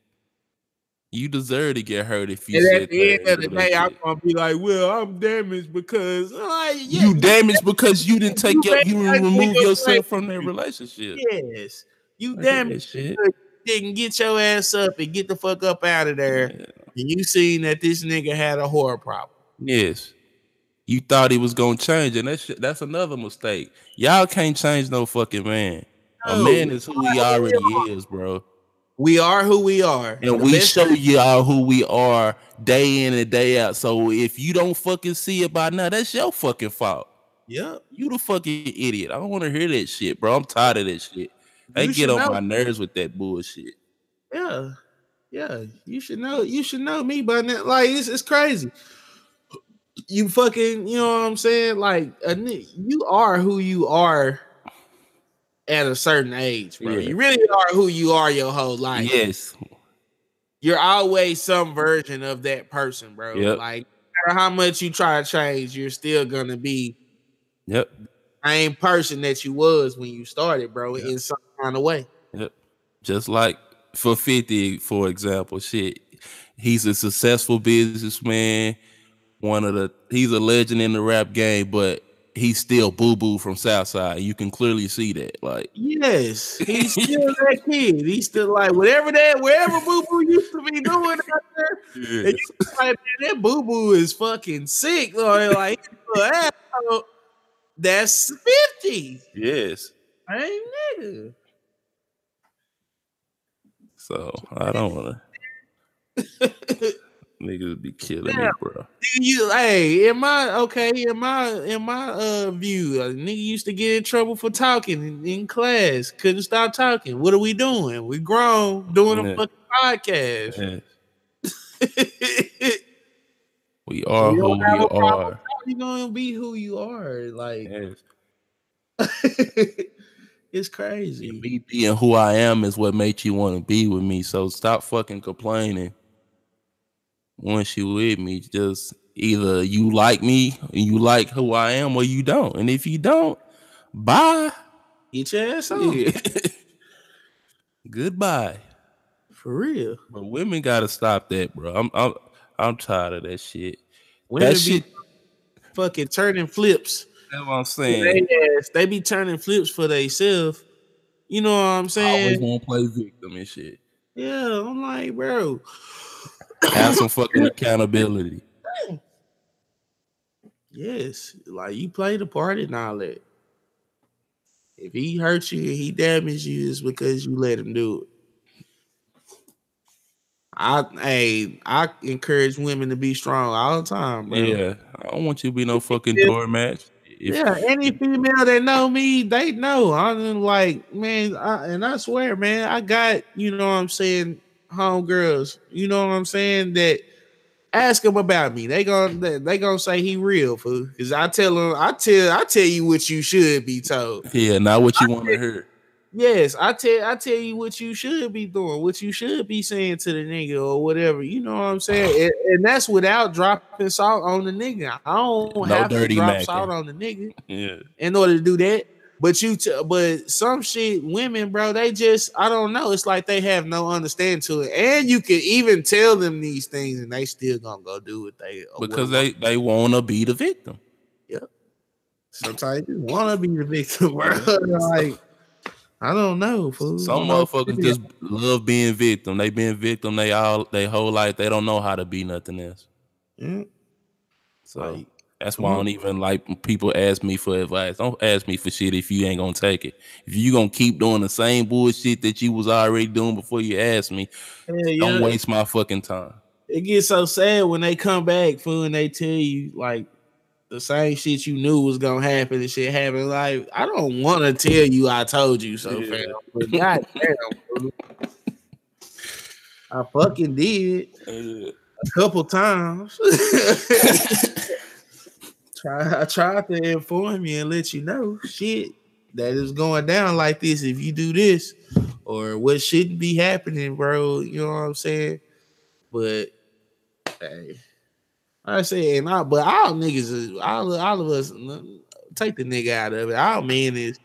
You deserve to get hurt if you And at the end of the day, I'm gonna be like, "Well, I'm damaged because like, yeah, You damaged because you didn't take You your, you didn't remove yourself from that relationship. yes, you I damaged. shit. Didn't get your ass up and get the fuck up out of there. Yeah. And you seen that this nigga had a horror problem. Yes. You thought he was gonna change, and that's that's another mistake. Y'all can't change no fucking man. A man is who he already is, bro. We are who we are, And we show y'all who we are day in and day out. So if you don't fucking see it by now, that's your fucking fault. Yep. You the fucking idiot. I don't want to hear that shit, bro. I'm tired of that shit. They get on know. my nerves with that bullshit. Yeah, yeah. You should know. You should know me by now. Like it's, it's crazy. You fucking, you know what I'm saying? Like a, you are who you are at a certain age, bro. Yeah. You really are who you are your whole life. yes. You're always some version of that person, bro. Yep. Like no matter how much you try to change, you're still gonna be Yep. the same person that you was when you started, bro, Yep. in some kind of way. Yep. Just like for 50, for example, shit. He's a successful businessman. One of the he's a legend in the rap game, but he's still boo boo from Southside. You can clearly see that. Like, Yes, he's still that kid. He's still like whatever that wherever Boo Boo used to be doing out there. And you like, man, that Boo Boo is fucking sick. Or like, he's an asshole. that's fifty. yes. Hey nigga. So I don't wanna niggas be killing me, Yeah. bro. You hey, in my okay, in my in my uh view, a nigga used to get in trouble for talking in, in class. Couldn't stop talking. What are we doing? We grown doing a Yeah. fucking podcast. Yes. We are You who we have a problem. are. you gonna be who you are. Like Yes. it's crazy. Me being who I am is what makes you want to be with me. So stop fucking complaining. Once you with me, just either you like me and you like who I am, or you don't. And if you don't, bye. Get your ass on. Yeah. Goodbye. For real. But women gotta stop that, bro. I'm I'm I'm tired of that shit. Women that be shit. fucking turning flips. That's what I'm saying. they ass. They be turning flips for themselves. You know what I'm saying? I always to play victim and shit. Yeah, I'm like, bro. Have some fucking accountability. Yes, like you play the part and all that. If he hurt you he damaged you, it's because you let him do it. I hey, I encourage women to be strong all the time, bro. Yeah, I don't want you to be no fucking doormat. If, yeah, any female that know me, they know. I'm like, man, I, and I swear, man, I got, you know what I'm saying, homegirls, you know what I'm saying, that ask them about me. They gonna they, gonna say he real, fool. Cause I tell them, I tell I tell you what you should be told. yeah, not what you want to hear. Yes, I tell I tell you what you should be doing, what you should be saying to the nigga or whatever. You know what I'm saying? and, and that's without dropping salt on the nigga. I don't No have to dirty drop macking. salt on the nigga Yeah, in order to do that. But you, t- but some shit, women, bro, they just, I don't know. It's like they have no understanding to it, and you can even tell them these things, and they still gonna go do what they because what- they they want to be the victim. Yep. Sometimes you want to be the victim, bro. like, I don't know, fool. Some I know. motherfuckers just love being victim. They been victim. They all they whole life. They don't know how to be nothing else. Yeah. So Like, that's why I mm-hmm. don't even like when people ask me for advice. Don't ask me for shit if you ain't gonna take it. If you gonna keep doing the same bullshit that you was already doing before you asked me, hell don't yeah. waste my fucking time. it gets so sad when they come back, fool, and they tell you like the same shit you knew was gonna happen and shit happen. Like, I don't want to tell you I told you so, Yeah. fam. But goddamn. I fucking did a couple times. Try, I tried to inform you and let you know shit that is going down like this if you do this, or what shouldn't be happening, bro. You know what I'm saying? But hey, I say, and I, but all niggas, all all of us, take the nigga out of it. All men is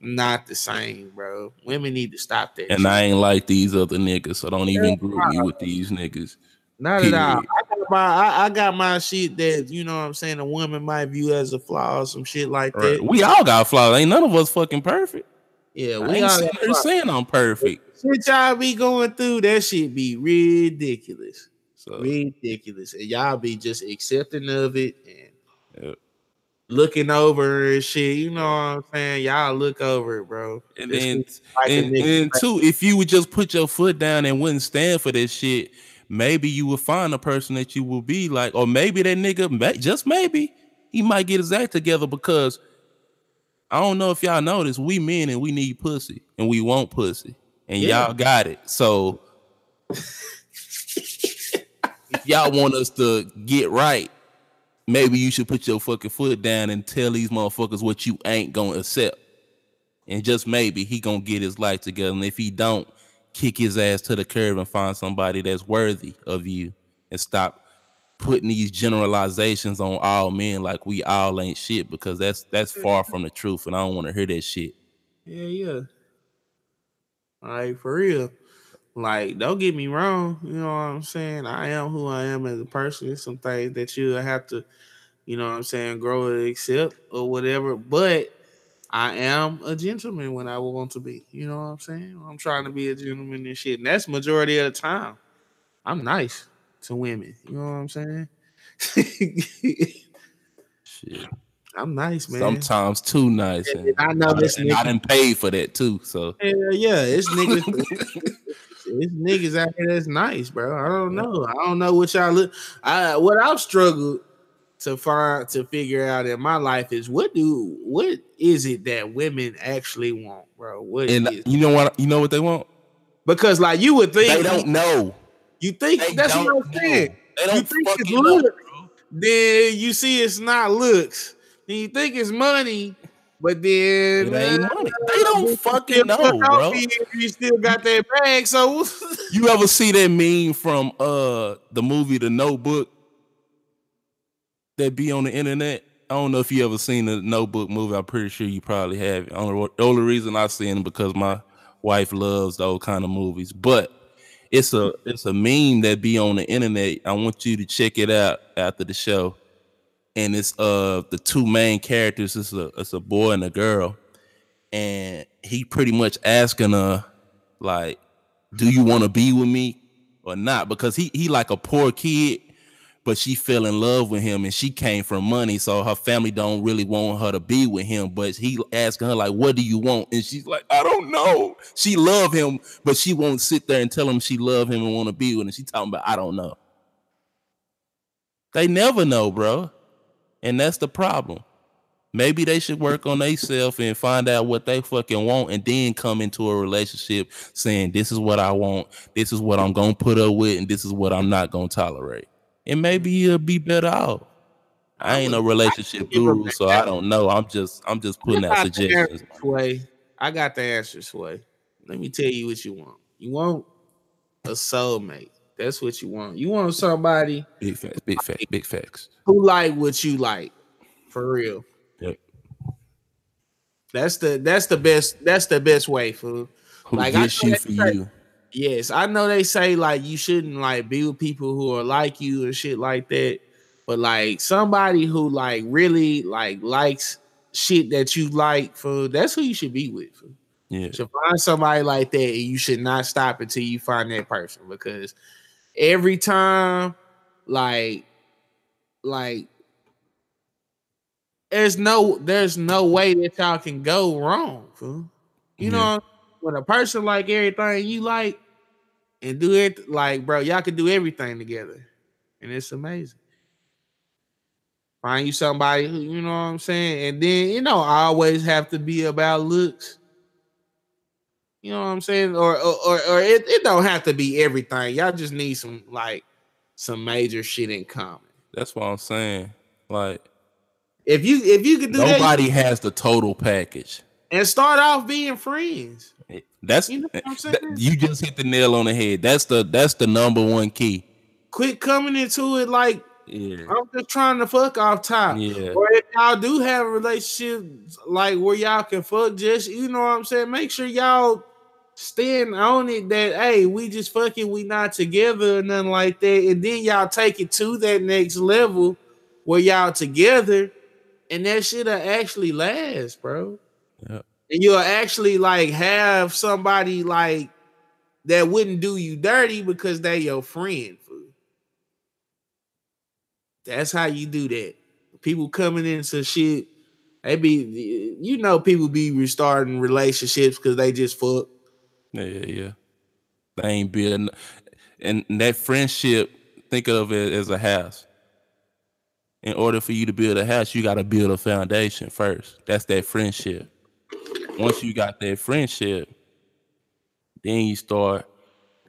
not the same, bro. Women need to stop that. And shit. I ain't like these other niggas, so don't even group me with these niggas. Not at all. I my I, I got my shit that you know what I'm saying a woman might view as a flaw or some shit like Right. that. We all got flaws. Ain't none of us fucking perfect. Yeah, I we ain't all got saying I'm perfect. shit y'all be going through. That shit be ridiculous, So ridiculous, and y'all be just accepting of it and Yep. looking over and shit. You know what I'm saying? Y'all look over it, bro. and This then like and, and two, if you would just put your foot down and wouldn't stand for this shit, maybe you will find a person that you will be like, or maybe that nigga, may, just maybe, he might get his act together because I don't know if y'all notice, we men and we need pussy and we want pussy, and Yeah. y'all got it. So if y'all want us to get right, maybe you should put your fucking foot down and tell these motherfuckers what you ain't gonna accept. And just maybe he gonna get his life together. And if he don't, kick his ass to the curb and find somebody that's worthy of you and stop putting these generalizations on all men like we all ain't shit because that's that's mm-hmm. far from the truth and I don't want to hear that shit. Yeah, yeah. Like for real. Like, don't get me wrong. You know what I'm saying? I am who I am as a person. There's some things that you have to, you know what I'm saying, grow and accept or whatever. But I am a gentleman when I want to be. You know what I'm saying? I'm trying to be a gentleman and shit. And that's majority of the time. I'm nice to women. You know what I'm saying? Shit. I'm nice, man. Sometimes too nice. And And, I know I, this and I nigga- done paid for that too. So Hell yeah, it's niggas. it's niggas out here that's nice, bro. I don't know. I don't know what y'all look. I what I've struggled to find to figure out in my life is what do what is it that women actually want, bro? What and is- you know what you know what they want? because like you would think They don't know. you think They that's what I'm know. saying. They You don't think it's fucking know. Then you see it's not looks. Then you think it's money, but then uh. They don't fucking know, bro. You still got that bag, so You ever see that meme from uh the movie The Notebook that be on the internet? I don't know if you ever seen the Notebook movie. I'm pretty sure you probably have. The only reason I seen it because my wife loves those kind of movies. But it's a it's a meme that be on the internet. I want you to check it out after the show. And it's uh the two main characters. It's a it's a boy and a girl, and he pretty much asking her like do you want to be with me or not? Because he he like a poor kid, but she fell in love with him and she came from money, so her family don't really want her to be with him. But he asking her like, "What do you want?" And she's like, "I don't know." She love him, but she won't sit there and tell him she love him and want to be with him. She talking about, "I don't know." They never know, bro, and that's the problem. Maybe they should work on themselves and find out what they fucking want and then come into a relationship saying, This is what I want, this is what I'm gonna put up with, and this is what I'm not gonna tolerate. And maybe you'll be better off. I ain't a relationship guru, so I don't know. I'm just I'm just putting out suggestions. Sway. I got the answer, Sway. Let me tell you what you want. You want a soulmate. That's what you want. You want somebody Big facts, big facts, big facts. who like what you like. For real. Yep. That's the that's the best that's the best way, fool. Who Like, I gets you for you? Yes, I know they say like you shouldn't like be with people who are like you and shit like that. But like somebody who like really like likes shit that you like, for that's who you should be with. fool. Yeah. You should find somebody like that, and you should not stop until you find that person because every time, like, like, there's no there's no way that y'all can go wrong. Fool. You Yeah. know, when a person like everything you like and do it like, bro, y'all can do everything together, and it's amazing. Find you somebody who you know what I'm saying, and then you know I always have to be about looks. You know what I'm saying? Or or or, or it, it don't have to be everything. Y'all just need some like some major shit in common. That's what I'm saying. Like If you if you could do that nobody has the total package. and start off being friends. That's You know that- you just hit the nail on the head. That's the that's the number one key. Quit coming into it like Yeah. I'm just trying to fuck off top. Yeah. Or if y'all do have a relationship like where y'all can fuck, just you know what I'm saying. Make sure y'all stand on it that hey, we just fucking, we not together or nothing like that, and then y'all take it to that next level where y'all together, and that shit'll actually last, bro. And you'll actually like have somebody like that wouldn't do you dirty because they your friend. fool. That's how you do that. People coming into shit, they be you know people be restarting relationships because they just fuck. Yeah, yeah, yeah. They ain't building, and that friendship. Think of it as a house. In order for you to build a house, you got to build a foundation first. That's that friendship. Once you got that friendship, then you start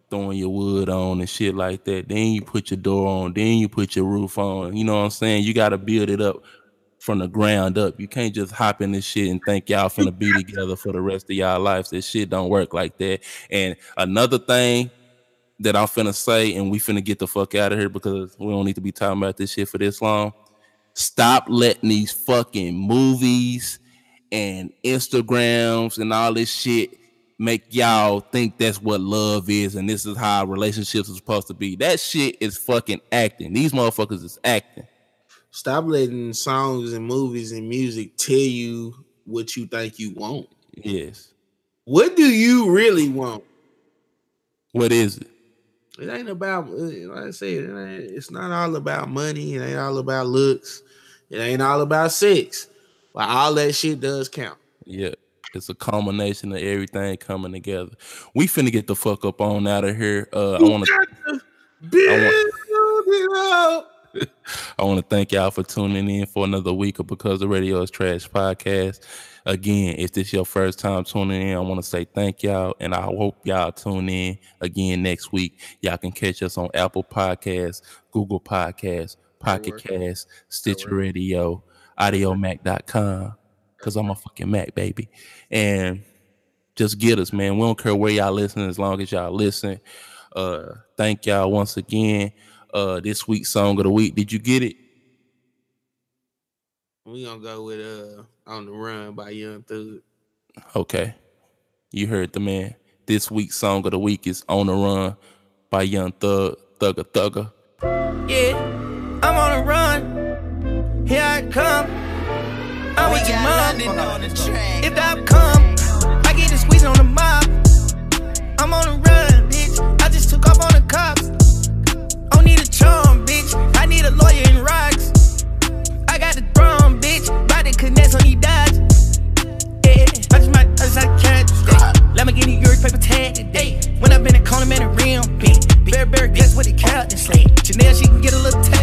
throwing your wood on and shit like that. Then you put your door on. Then you put your roof on. You know what I'm saying? You got to build it up from the ground up. You can't just hop in this shit and think y'all finna be together for the rest of y'all lives. This shit don't work like that. And another thing that I'm finna say, and we finna get the fuck out of here because we don't need to be talking about this shit for this long. Stop letting these fucking movies and Instagrams and all this shit make y'all think that's what love is and this is how relationships are supposed to be. That shit is fucking acting. These motherfuckers is acting. Stop letting songs and movies and music tell you what you think you want. Yes. What do you really want? What is it? It ain't about, uh, like I said, it it's not all about money. It ain't all about looks. It ain't all about sex. But all that shit does count. Yeah. It's a culmination of everything coming together. We finna get the fuck up on out of here. Uh I it up. I want to thank y'all for tuning in for another week of Because the Radio is Trash podcast. Again, if this your first time tuning in, I want to say thank y'all, and I hope y'all tune in again next week. Y'all can catch us on Apple Podcasts, Google Podcasts, Pocket Cast, Stitcher Radio, Audiomack.com, because I'm a fucking Mac baby, and just get us, man. We don't care where y'all listen as long as y'all listen. Uh, thank y'all once again. Uh, this week's song of the week. Did you get it? We gonna go with uh on the run by Young Thug. Okay. You heard the man. This week's song of the week is On the Run by Young Thug, Thugger Thugger. Yeah, I'm on a run. Here I come. I'm with your mom. If I come, I get the squeeze on the mob. I'm on the run, bitch. I just took off on the cops. I don't need a charm, bitch. I need a lawyer in rocks. I got the drum, bitch. Body connects on these dots. Yeah, I just might, I just like catch. Lamborghini yours, paper tag today. When I've been in corner, man, a rim, bitch. Bear, bear, guess what the captain say. Chanel, she can get a little tail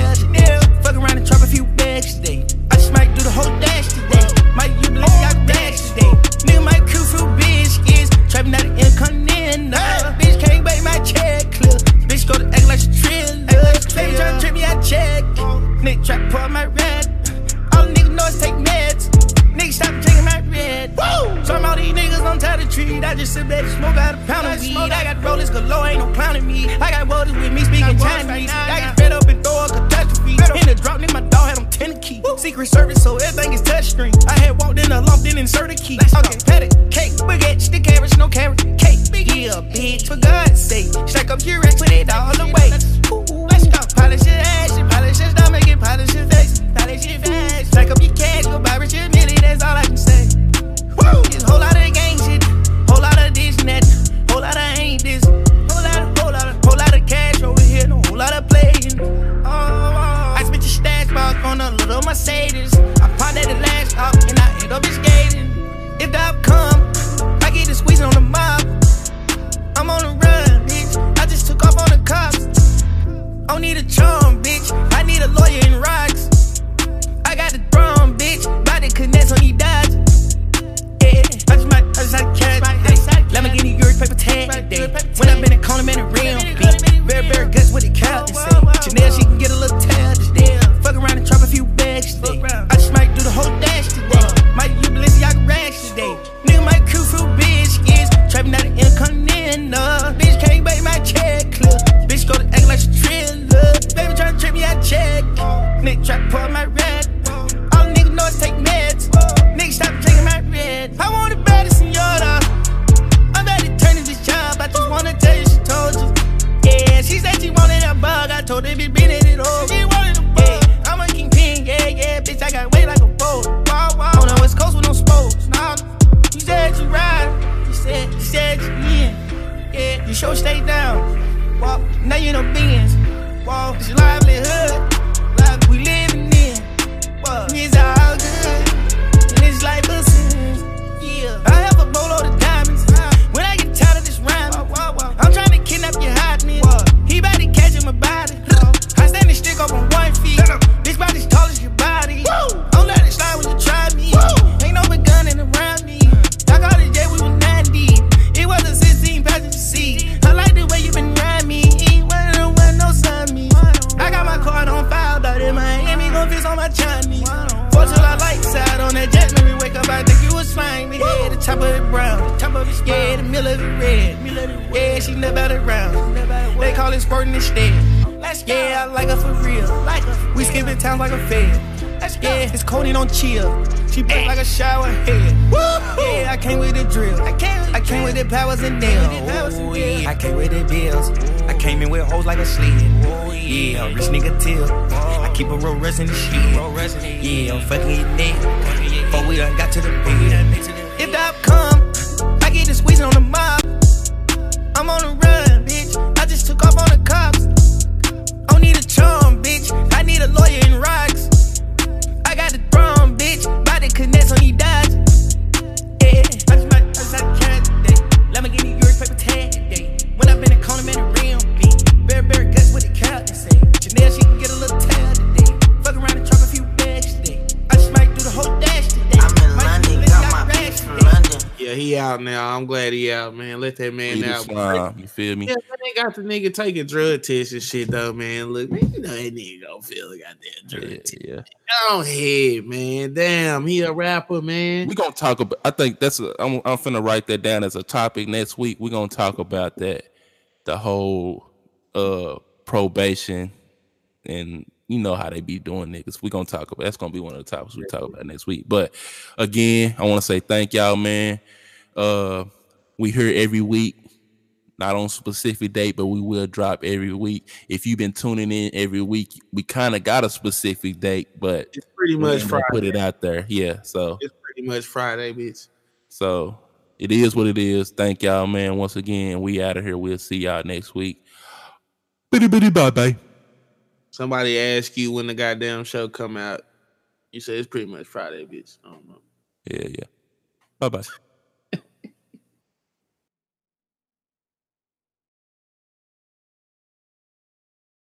came with the bills. I came in with hoes like a sled. Yeah, rich nigga till. I keep a roll rest in the shit. Yeah, I'm fucking it neck. Before we done got to the bed. If that come, I get the squeezing on the mob. I'm on the out now. I'm glad he out, man. Let that man the out. you feel me? Yeah, they got the nigga taking drug tests and shit though, man. Look, man, you know that nigga gonna feel a goddamn drug Yeah, test. yeah. Go ahead, man. Damn, he a rapper, man. We gonna talk about. I think that's. A, I'm. I'm finna write that down as a topic next week. We gonna talk about that, the whole uh probation, and you know how they be doing niggas. We gonna talk about. That's gonna be one of the topics we talk about next week. But again, I want to say thank y'all, man. Uh, we here every week. Not on specific date, but we will drop every week. If you've been tuning in every week, we kind of got a specific date, but It's pretty much Friday. put it out there. Yeah, so It's pretty much Friday, bitch. so it is what it is. Thank y'all, man. Once again, we out of here. We'll see y'all next week. Bitty bitty bye bye. Somebody ask you when the goddamn show come out. You say it's pretty much Friday, bitch. I don't know. Yeah, yeah. Bye bye.